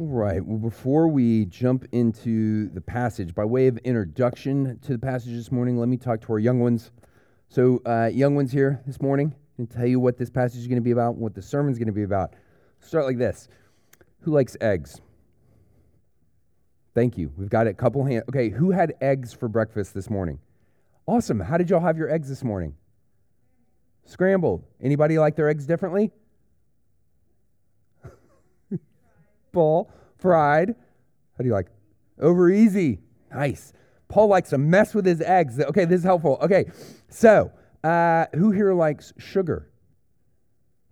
All right. Well, before we jump into the passage, by way of introduction to the passage this morning, let me talk to our young ones. So, uh, young ones here this morning, and tell you what this passage is going to be about and what the sermon is going to be about. Start like this Who likes eggs? Thank you. We've got a couple hands. Okay, who had eggs for breakfast this morning? Awesome. How did y'all have your eggs this morning? Scrambled. Anybody like their eggs differently? Paul, fried. How do you like? Over easy. Nice. Paul likes to mess with his eggs. Okay, this is helpful. Okay, so uh, who here likes sugar?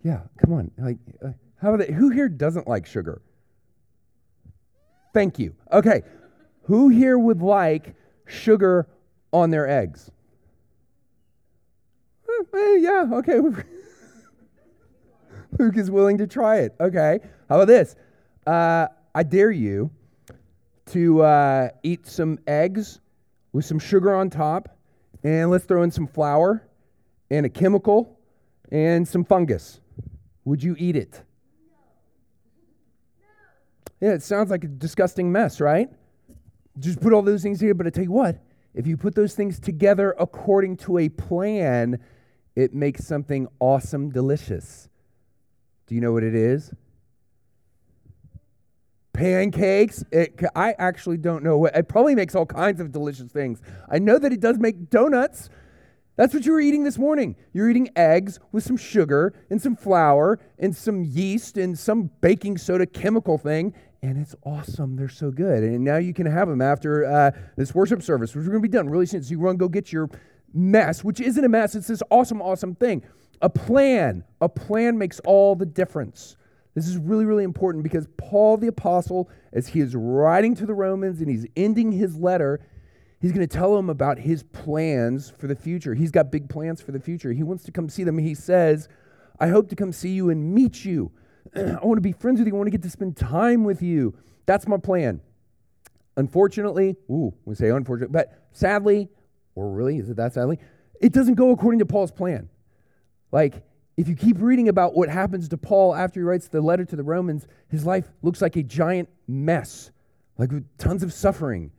Yeah, come on. Like, uh, how about it? Who here doesn't like sugar? Thank you. Okay, who here would like sugar on their eggs? Eh, yeah, okay. Luke is willing to try it. Okay, how about this? Uh, I dare you to uh, eat some eggs with some sugar on top, and let's throw in some flour and a chemical and some fungus. Would you eat it? Yeah, it sounds like a disgusting mess, right? Just put all those things together, but I tell you what, if you put those things together according to a plan, it makes something awesome, delicious. Do you know what it is? Pancakes. It, I actually don't know what. It probably makes all kinds of delicious things. I know that it does make donuts. That's what you were eating this morning. You're eating eggs with some sugar and some flour and some yeast and some baking soda chemical thing, and it's awesome. They're so good. And now you can have them after uh, this worship service, which we're going to be done really soon. So you run, go get your mess, which isn't a mess. It's this awesome, awesome thing. A plan. A plan makes all the difference. This is really, really important because Paul the Apostle, as he is writing to the Romans and he's ending his letter, he's going to tell them about his plans for the future. He's got big plans for the future. He wants to come see them. He says, I hope to come see you and meet you. I want to be friends with you. I want to get to spend time with you. That's my plan. Unfortunately, ooh, we say unfortunately, but sadly, or really, is it that sadly? It doesn't go according to Paul's plan. Like, if you keep reading about what happens to Paul after he writes the letter to the Romans, his life looks like a giant mess, like with tons of suffering.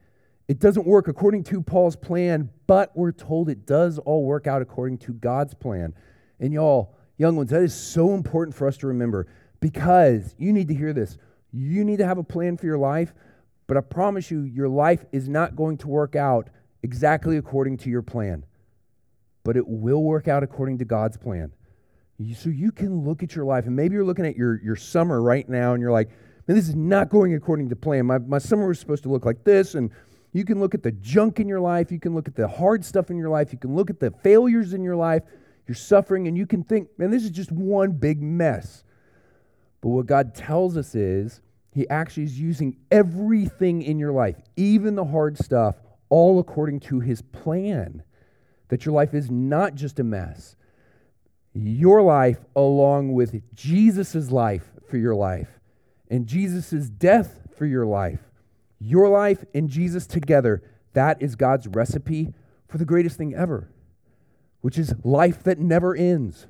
It doesn't work according to Paul's plan, but we're told it does all work out according to God's plan. And y'all, young ones, that is so important for us to remember because you need to hear this. You need to have a plan for your life, but I promise you, your life is not going to work out exactly according to your plan, but it will work out according to God's plan. So you can look at your life, and maybe you're looking at your, your summer right now, and you're like, man, this is not going according to plan. My, my summer was supposed to look like this, and you can look at the junk in your life, you can look at the hard stuff in your life, you can look at the failures in your life, your suffering, and you can think, man, this is just one big mess. But what God tells us is, He actually is using everything in your life, even the hard stuff, all according to His plan. That your life is not just a mess your life along with Jesus' life for your life and Jesus' death for your life. Your life and Jesus together, that is God's recipe for the greatest thing ever, which is life that never ends.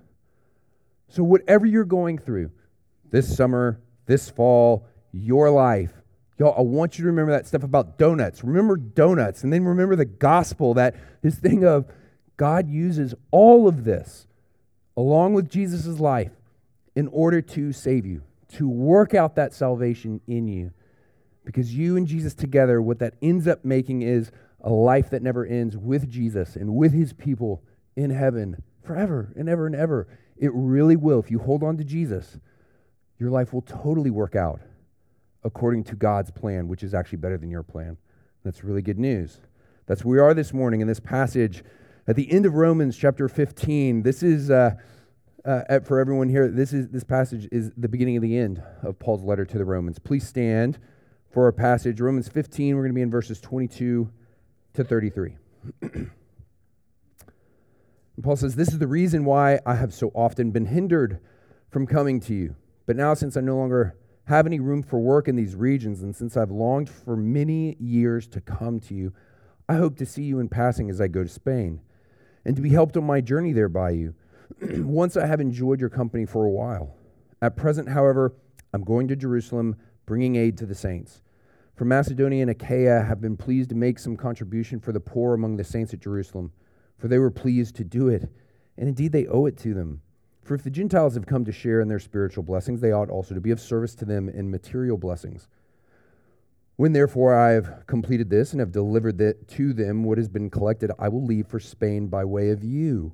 So, whatever you're going through this summer, this fall, your life, y'all, I want you to remember that stuff about donuts. Remember donuts, and then remember the gospel that this thing of God uses all of this along with Jesus' life in order to save you, to work out that salvation in you. Because you and Jesus together, what that ends up making is a life that never ends with Jesus and with his people in heaven forever and ever and ever. It really will. If you hold on to Jesus, your life will totally work out according to God's plan, which is actually better than your plan. That's really good news. That's where we are this morning in this passage at the end of Romans chapter 15, this is, uh, uh, for everyone here, this, is, this passage is the beginning of the end of Paul's letter to the Romans. Please stand for our passage. Romans 15, we're going to be in verses 22 to 33. Paul says, This is the reason why I have so often been hindered from coming to you. But now, since I no longer have any room for work in these regions, and since I've longed for many years to come to you, I hope to see you in passing as I go to Spain and to be helped on my journey there by you, once I have enjoyed your company for a while. At present, however, I'm going to Jerusalem bringing aid to the saints. For Macedonia and Achaia have been pleased to make some contribution for the poor among the saints at Jerusalem, for they were pleased to do it, and indeed they owe it to them. For if the Gentiles have come to share in their spiritual blessings, they ought also to be of service to them in material blessings. When therefore I have completed this and have delivered to them what has been collected, I will leave for Spain by way of you.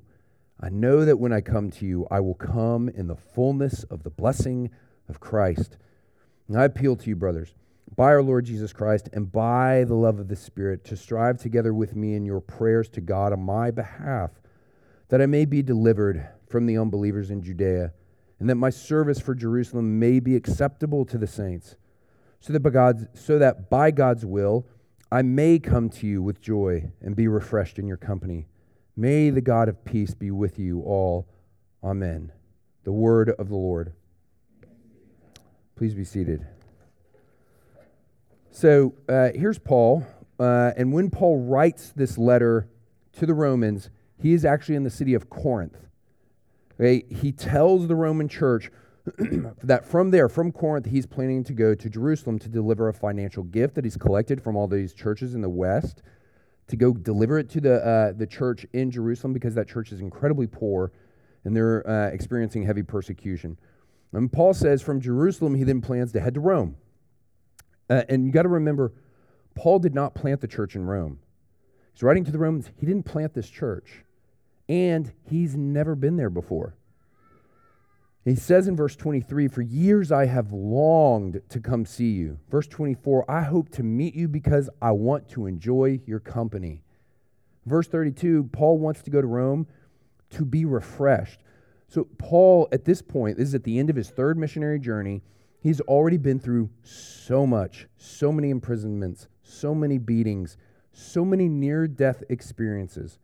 I know that when I come to you, I will come in the fullness of the blessing of Christ. And I appeal to you, brothers by our Lord Jesus Christ and by the love of the Spirit to strive together with me in your prayers to God on my behalf, that I may be delivered from the unbelievers in Judea, and that my service for Jerusalem may be acceptable to the saints, so that by God's, so that by God's will I may come to you with joy and be refreshed in your company. May the God of peace be with you all. Amen. The word of the Lord. Please be seated. So uh, here's Paul. Uh, and when Paul writes this letter to the Romans, he is actually in the city of Corinth. Okay? He tells the Roman church that from there, from Corinth, he's planning to go to Jerusalem to deliver a financial gift that he's collected from all these churches in the West, to go deliver it to the, uh, the church in Jerusalem because that church is incredibly poor and they're uh, experiencing heavy persecution. And Paul says from Jerusalem, he then plans to head to Rome. Uh, and you got to remember, Paul did not plant the church in Rome. He's writing to the Romans, he didn't plant this church. And he's never been there before. He says in verse 23, For years I have longed to come see you. Verse 24, I hope to meet you because I want to enjoy your company. Verse 32, Paul wants to go to Rome to be refreshed. So, Paul, at this point, this is at the end of his third missionary journey. He's already been through so much, so many imprisonments, so many beatings, so many near death experiences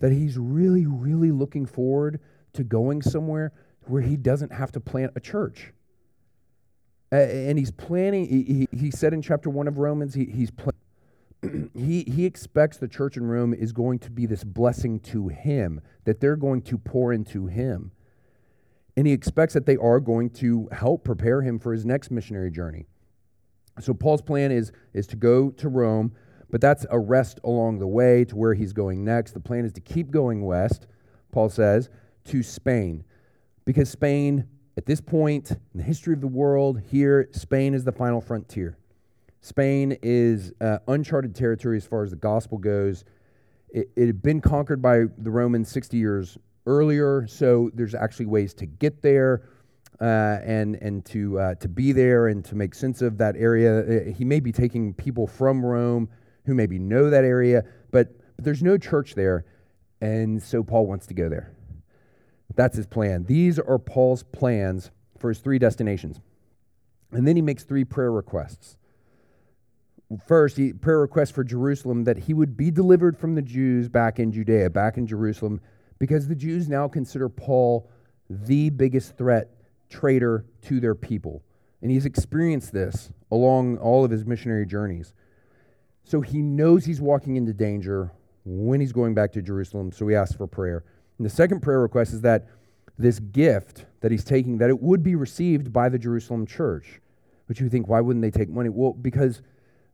that he's really, really looking forward to going somewhere where he doesn't have to plant a church. And he's planning, he, said in chapter 1 of Romans, he, he's he, he expects the church in Rome is going to be this blessing to him, that they're going to pour into him. And he expects that they are going to help prepare him for his next missionary journey. So Paul's plan is, is to go to Rome, but that's a rest along the way to where he's going next. The plan is to keep going west, Paul says, to Spain. Because Spain, at this point in the history of the world, here, Spain is the final frontier. Spain is uh, uncharted territory as far as the gospel goes. It, it had been conquered by the Romans 60 years earlier, so there's actually ways to get there uh, and and to uh, to be there and to make sense of that area. Uh, he may be taking people from Rome who maybe know that area, but, but there's no church there, and so Paul wants to go there. That's his plan. These are Paul's plans for his three destinations, and then he makes three prayer requests. First, he prayer request for Jerusalem that he would be delivered from the Jews back in Judea, back in Jerusalem, because the Jews now consider Paul the biggest threat, traitor to their people. And he's experienced this along all of his missionary journeys. So he knows he's walking into danger when he's going back to Jerusalem, so he asks for prayer. And the second prayer request is that this gift that he's taking that it would be received by the Jerusalem church. But you think why wouldn't they take money? Well, because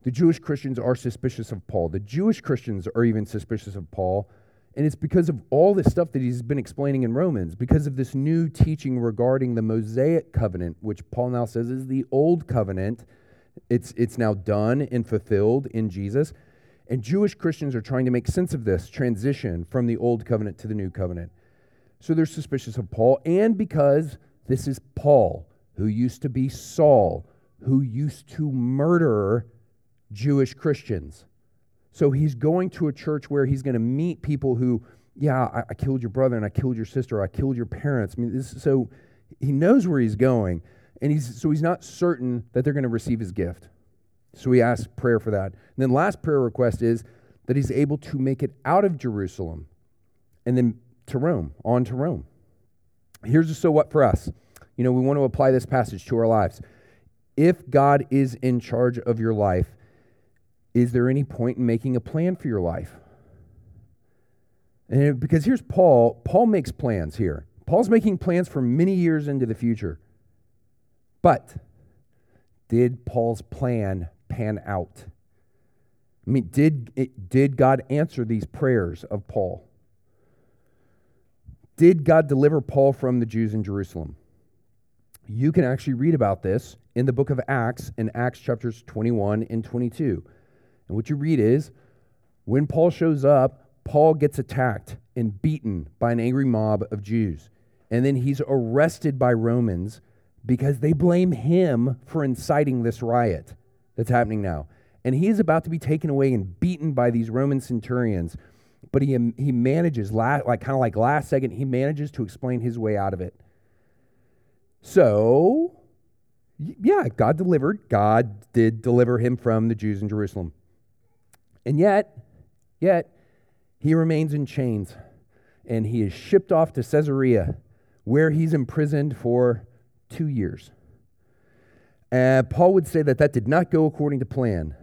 the Jewish Christians are suspicious of Paul. The Jewish Christians are even suspicious of Paul and it's because of all this stuff that he's been explaining in Romans, because of this new teaching regarding the Mosaic covenant, which Paul now says is the old covenant. It's, it's now done and fulfilled in Jesus. And Jewish Christians are trying to make sense of this transition from the old covenant to the new covenant. So they're suspicious of Paul, and because this is Paul, who used to be Saul, who used to murder Jewish Christians. So he's going to a church where he's going to meet people who, yeah, I, I, killed your brother and I killed your sister, I killed your parents. I mean, this, so he knows where he's going, and he's so he's not certain that they're going to receive his gift. So we ask prayer for that. And then last prayer request is that he's able to make it out of Jerusalem and then to Rome, on to Rome. Here's the so what for us. You know, we want to apply this passage to our lives. If God is in charge of your life, is there any point in making a plan for your life? And because here's Paul, Paul makes plans here. Paul's making plans for many years into the future. But did Paul's plan pan out? I mean, did, it, did God answer these prayers of Paul? Did God deliver Paul from the Jews in Jerusalem? You can actually read about this in the book of Acts, in Acts chapters 21 and 22. And what you read is when Paul shows up, Paul gets attacked and beaten by an angry mob of Jews. And then he's arrested by Romans because they blame him for inciting this riot that's happening now. And he is about to be taken away and beaten by these Roman centurions but he, he manages, like kind of like last second, he manages to explain his way out of it. So, yeah, God delivered. God did deliver him from the Jews in Jerusalem. And yet, yet, he remains in chains and he is shipped off to Caesarea where he's imprisoned for two years. And Paul would say that that did not go according to plan.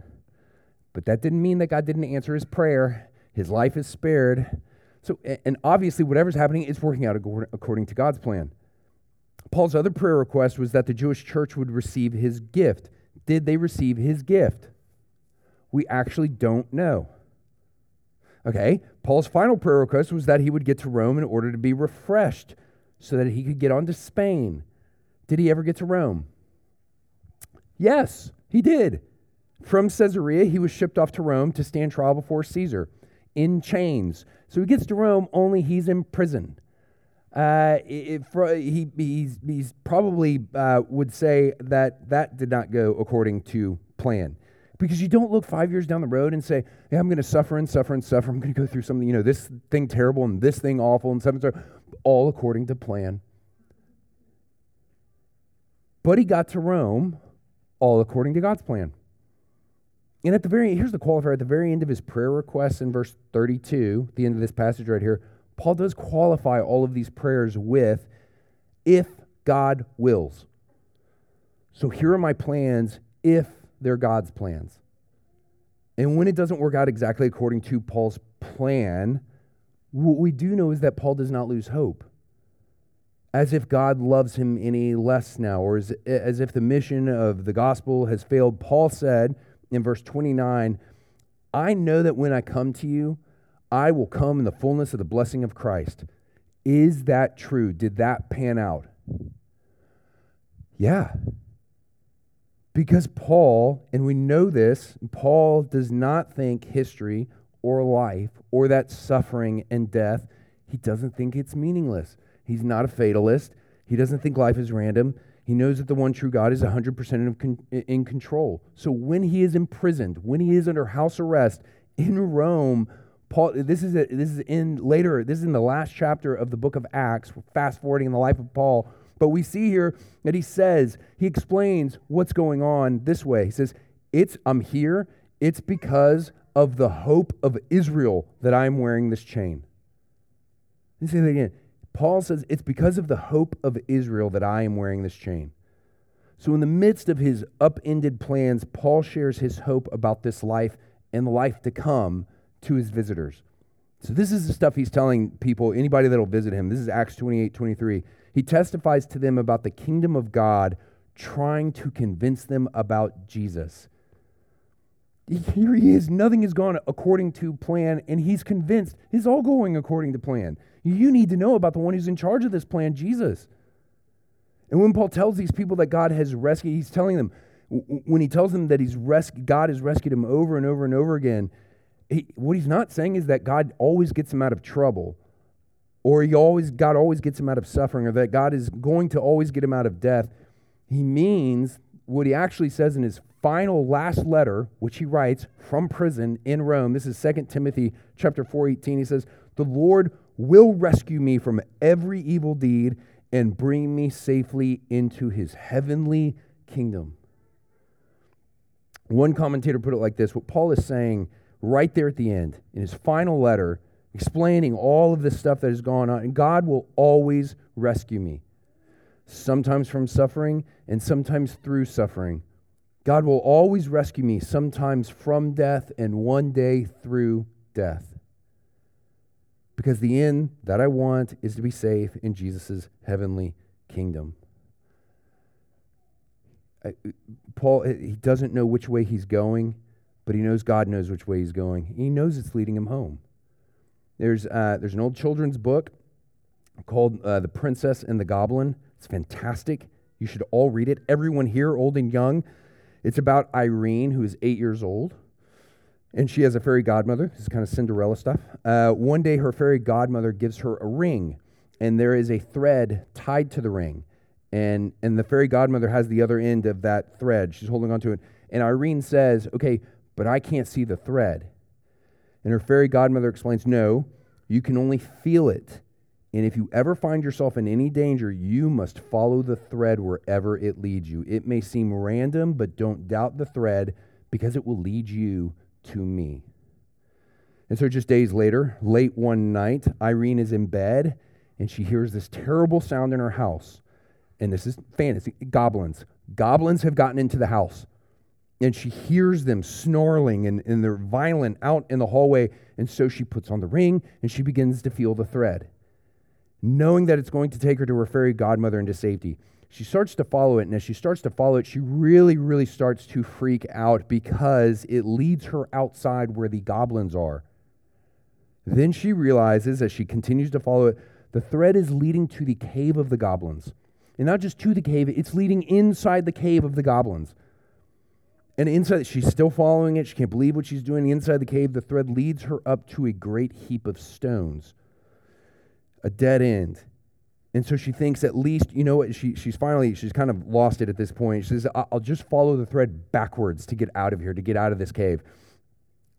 But that didn't mean that God didn't answer his prayer. His life is spared. So, and obviously, whatever's happening is working out according to God's plan. Paul's other prayer request was that the Jewish church would receive his gift. Did they receive his gift? We actually don't know. Okay, Paul's final prayer request was that he would get to Rome in order to be refreshed so that he could get on to Spain. Did he ever get to Rome? Yes, he did. From Caesarea, he was shipped off to Rome to stand trial before Caesar in chains. So he gets to Rome, only he's in prison. Uh, he, he's, he's probably uh, would say that that did not go according to plan. Because you don't look five years down the road and say, yeah, I'm going to suffer and suffer and suffer. I'm going to go through something, you know, this thing terrible and this thing awful and something, all according to plan. But he got to Rome all according to God's plan. And at the very here's the qualifier at the very end of his prayer requests in verse 32, the end of this passage right here, Paul does qualify all of these prayers with if God wills. So here are my plans if they're God's plans. And when it doesn't work out exactly according to Paul's plan, what we do know is that Paul does not lose hope. As if God loves him any less now, or as, as if the mission of the gospel has failed. Paul said, in verse 29 I know that when I come to you, I will come in the fullness of the blessing of Christ. Is that true? Did that pan out? Yeah. Because Paul, and we know this, Paul does not think history or life or that suffering and death, he doesn't think it's meaningless. He's not a fatalist. He doesn't think life is random. He knows that the one true God is 100% in control. So when he is imprisoned, when he is under house arrest in Rome, Paul, this is, a, this is in later, this is in the last chapter of the book of Acts, fast forwarding in the life of Paul. But we see here that he says, he explains what's going on this way. He says, it's, I'm here. It's because of the hope of Israel that I'm wearing this chain. Let me say that again. Paul says, It's because of the hope of Israel that I am wearing this chain. So, in the midst of his upended plans, Paul shares his hope about this life and the life to come to his visitors. So, this is the stuff he's telling people, anybody that'll visit him. This is Acts 28 23. He testifies to them about the kingdom of God, trying to convince them about Jesus. Here he is. Nothing has gone according to plan, and he's convinced it's all going according to plan. You need to know about the one who's in charge of this plan, Jesus. And when Paul tells these people that God has rescued, he's telling them, when he tells them that he's res- God has rescued him over and over and over again, he, what he's not saying is that God always gets him out of trouble, or he always God always gets him out of suffering, or that God is going to always get him out of death. He means what he actually says in his final last letter, which he writes from prison in Rome. This is 2 Timothy chapter 4:18. He says, "The Lord will rescue me from every evil deed and bring me safely into his heavenly kingdom. One commentator put it like this what Paul is saying right there at the end in his final letter, explaining all of this stuff that has gone on, and God will always rescue me, sometimes from suffering and sometimes through suffering. God will always rescue me, sometimes from death and one day through death because the end that I want is to be safe in Jesus' heavenly kingdom. Paul, he doesn't know which way he's going, but he knows God knows which way he's going. He knows it's leading him home. There's, uh, there's an old children's book called uh, The Princess and the Goblin. It's fantastic. You should all read it. Everyone here, old and young. It's about Irene, who is eight years old, and she has a fairy godmother. This is kind of Cinderella stuff. Uh, one day, her fairy godmother gives her a ring, and there is a thread tied to the ring. And, and the fairy godmother has the other end of that thread. She's holding onto it. And Irene says, Okay, but I can't see the thread. And her fairy godmother explains, No, you can only feel it. And if you ever find yourself in any danger, you must follow the thread wherever it leads you. It may seem random, but don't doubt the thread because it will lead you to me. And so, just days later, late one night, Irene is in bed and she hears this terrible sound in her house. And this is fantasy goblins. Goblins have gotten into the house. And she hears them snarling and, and they're violent out in the hallway. And so she puts on the ring and she begins to feel the thread knowing that it's going to take her to her fairy godmother into safety. She starts to follow it, and as she starts to follow it, she really, really starts to freak out because it leads her outside where the goblins are. Then she realizes, as she continues to follow it, the thread is leading to the cave of the goblins. And not just to the cave, it's leading inside the cave of the goblins. And inside, she's still following it. She can't believe what she's doing. Inside the cave, the thread leads her up to a great heap of stones a dead end. And so she thinks at least, you know what, she, she's finally, she's kind of lost it at this point. She says, I'll just follow the thread backwards to get out of here, to get out of this cave.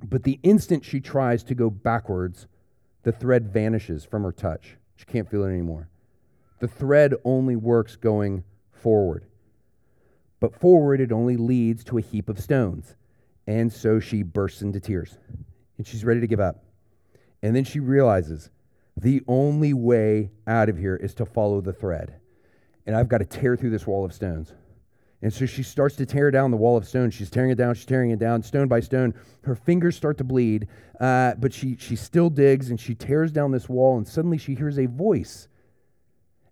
But the instant she tries to go backwards, the thread vanishes from her touch. She can't feel it anymore. The thread only works going forward. But forward, it only leads to a heap of stones. And so she bursts into tears and she's ready to give up. And then she realizes the only way out of here is to follow the thread. And I've got to tear through this wall of stones. And so she starts to tear down the wall of stone. She's tearing it down. She's tearing it down, stone by stone. Her fingers start to bleed, uh, but she, she still digs and she tears down this wall. And suddenly she hears a voice.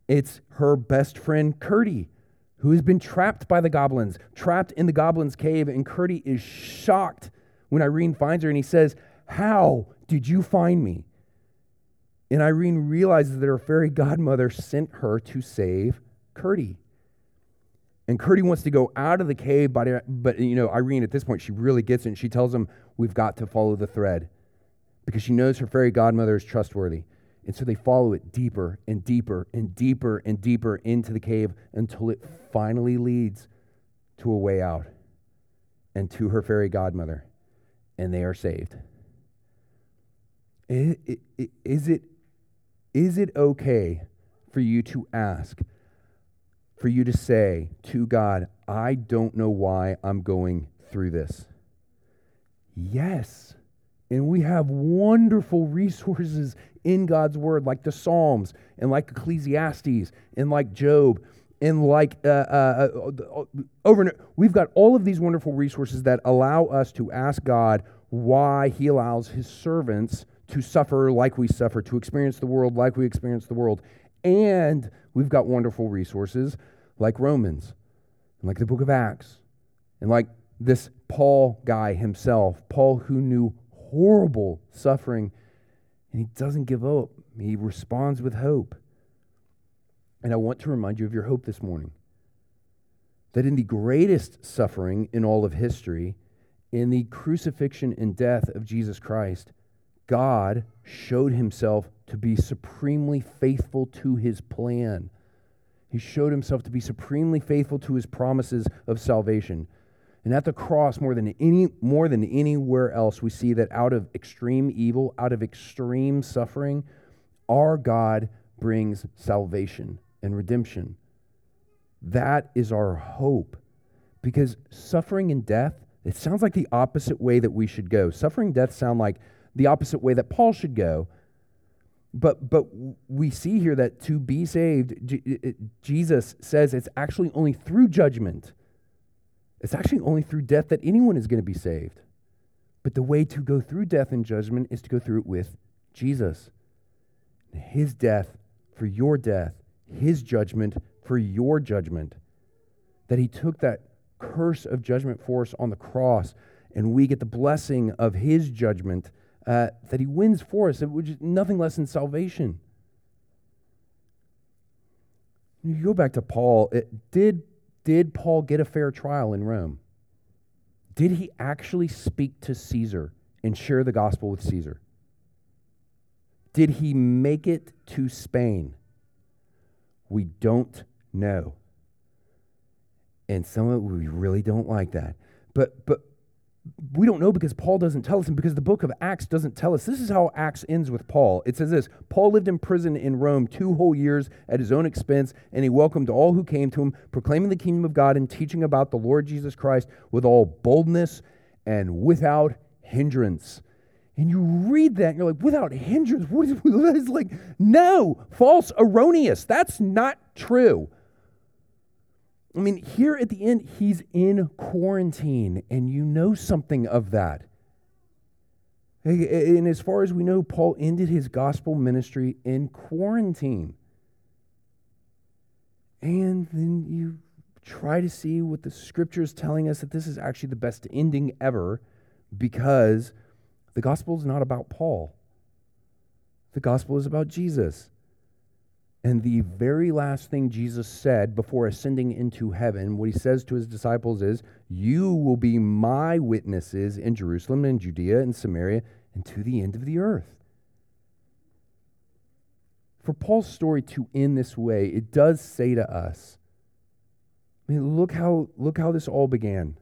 It's her best friend, Curdie, who has been trapped by the goblins, trapped in the goblin's cave. And Curdie is shocked when Irene finds her and he says, How did you find me? And Irene realizes that her fairy godmother sent her to save Curdie. And Curdie wants to go out of the cave, but, but you know, Irene at this point, she really gets it and she tells him, We've got to follow the thread because she knows her fairy godmother is trustworthy. And so they follow it deeper and deeper and deeper and deeper into the cave until it finally leads to a way out and to her fairy godmother. And they are saved. Is it is it okay for you to ask, for you to say to God, I don't know why I'm going through this? Yes. And we have wonderful resources in God's word, like the Psalms, and like Ecclesiastes, and like Job, and like uh, uh, uh, over and we've got all of these wonderful resources that allow us to ask God why He allows His servants to suffer like we suffer, to experience the world like we experience the world. And we've got wonderful resources like Romans, and like the book of Acts, and like this Paul guy himself, Paul who knew horrible suffering, and he doesn't give up. He responds with hope. And I want to remind you of your hope this morning that in the greatest suffering in all of history, in the crucifixion and death of Jesus Christ, God showed himself to be supremely faithful to his plan. He showed himself to be supremely faithful to his promises of salvation. And at the cross, more than any more than anywhere else, we see that out of extreme evil, out of extreme suffering, our God brings salvation and redemption. That is our hope. Because suffering and death, it sounds like the opposite way that we should go. Suffering and death sound like the opposite way that Paul should go. But, but we see here that to be saved, J- Jesus says it's actually only through judgment. It's actually only through death that anyone is going to be saved. But the way to go through death and judgment is to go through it with Jesus. His death for your death, his judgment for your judgment. That he took that curse of judgment for us on the cross, and we get the blessing of his judgment uh, that he wins for us, which is nothing less than salvation. You go back to Paul. It, did, did Paul get a fair trial in Rome? Did he actually speak to Caesar and share the gospel with Caesar? Did he make it to Spain? We don't know. And some of we really don't like that. But, but we don't know because Paul doesn't tell us, and because the book of Acts doesn't tell us. This is how Acts ends with Paul. It says this Paul lived in prison in Rome two whole years at his own expense, and he welcomed all who came to him, proclaiming the kingdom of God and teaching about the Lord Jesus Christ with all boldness and without hindrance. And you read that and you're like, without hindrance? What is, what is like, no, false, erroneous. That's not true. I mean, here at the end, he's in quarantine, and you know something of that. And as far as we know, Paul ended his gospel ministry in quarantine. And then you try to see what the scripture is telling us that this is actually the best ending ever because the gospel is not about Paul. The gospel is about Jesus. And the very last thing Jesus said before ascending into heaven, what he says to his disciples is, You will be my witnesses in Jerusalem and Judea and Samaria and to the end of the earth. For Paul's story to end this way, it does say to us, I mean, look how look how this all began.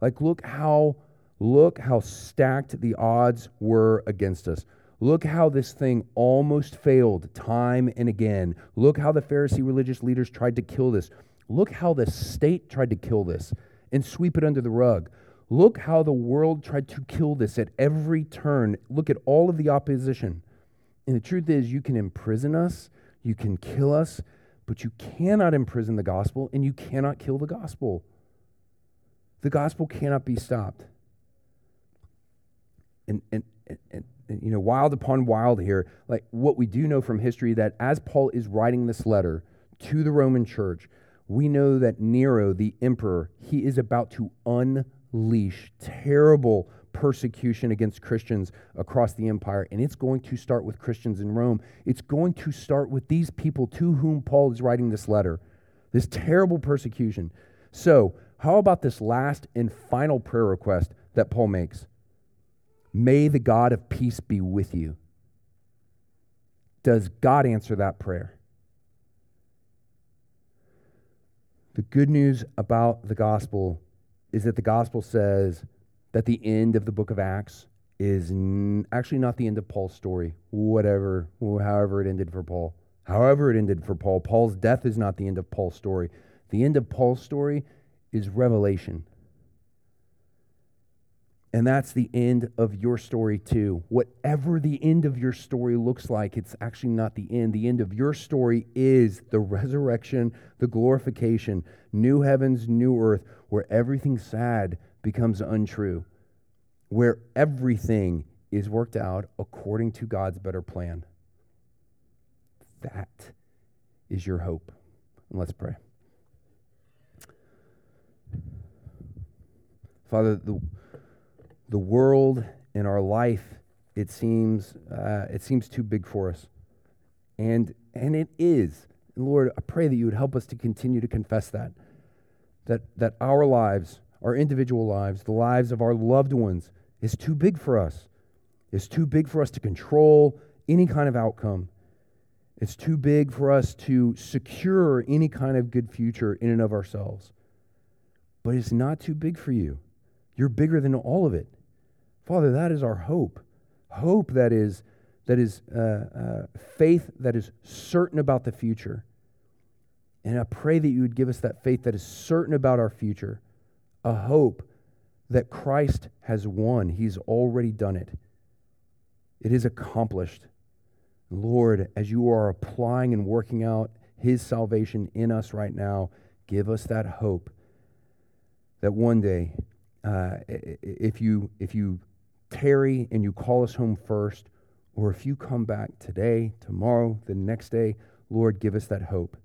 Like look how look how stacked the odds were against us. Look how this thing almost failed time and again. Look how the Pharisee religious leaders tried to kill this. Look how the state tried to kill this and sweep it under the rug. Look how the world tried to kill this at every turn. Look at all of the opposition. And the truth is, you can imprison us, you can kill us, but you cannot imprison the gospel and you cannot kill the gospel. The gospel cannot be stopped. And, and, and, you know, wild upon wild here. Like what we do know from history that as Paul is writing this letter to the Roman church, we know that Nero, the emperor, he is about to unleash terrible persecution against Christians across the empire. And it's going to start with Christians in Rome. It's going to start with these people to whom Paul is writing this letter, this terrible persecution. So, how about this last and final prayer request that Paul makes? May the God of peace be with you. Does God answer that prayer? The good news about the gospel is that the gospel says that the end of the book of Acts is n- actually not the end of Paul's story, whatever, however it ended for Paul. However, it ended for Paul. Paul's death is not the end of Paul's story. The end of Paul's story is revelation. And that's the end of your story, too. Whatever the end of your story looks like, it's actually not the end. The end of your story is the resurrection, the glorification, new heavens, new earth, where everything sad becomes untrue, where everything is worked out according to God's better plan. That is your hope. And let's pray. Father, the the world and our life, it seems, uh, it seems too big for us. And, and it is. And Lord, I pray that you would help us to continue to confess that. That, that our lives, our individual lives, the lives of our loved ones, is too big for us. It's too big for us to control any kind of outcome. It's too big for us to secure any kind of good future in and of ourselves. But it's not too big for you. You're bigger than all of it. Father, that is our hope. Hope that is, that is uh, uh, faith that is certain about the future. And I pray that you would give us that faith that is certain about our future, a hope that Christ has won. He's already done it, it is accomplished. Lord, as you are applying and working out his salvation in us right now, give us that hope that one day, uh, if, you, if you tarry and you call us home first, or if you come back today, tomorrow, the next day, Lord, give us that hope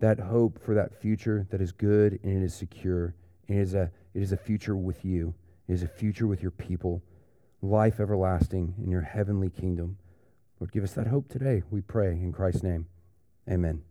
that hope for that future that is good and it is secure. It is a, it is a future with you, it is a future with your people, life everlasting in your heavenly kingdom. Lord, give us that hope today, we pray in Christ's name. Amen.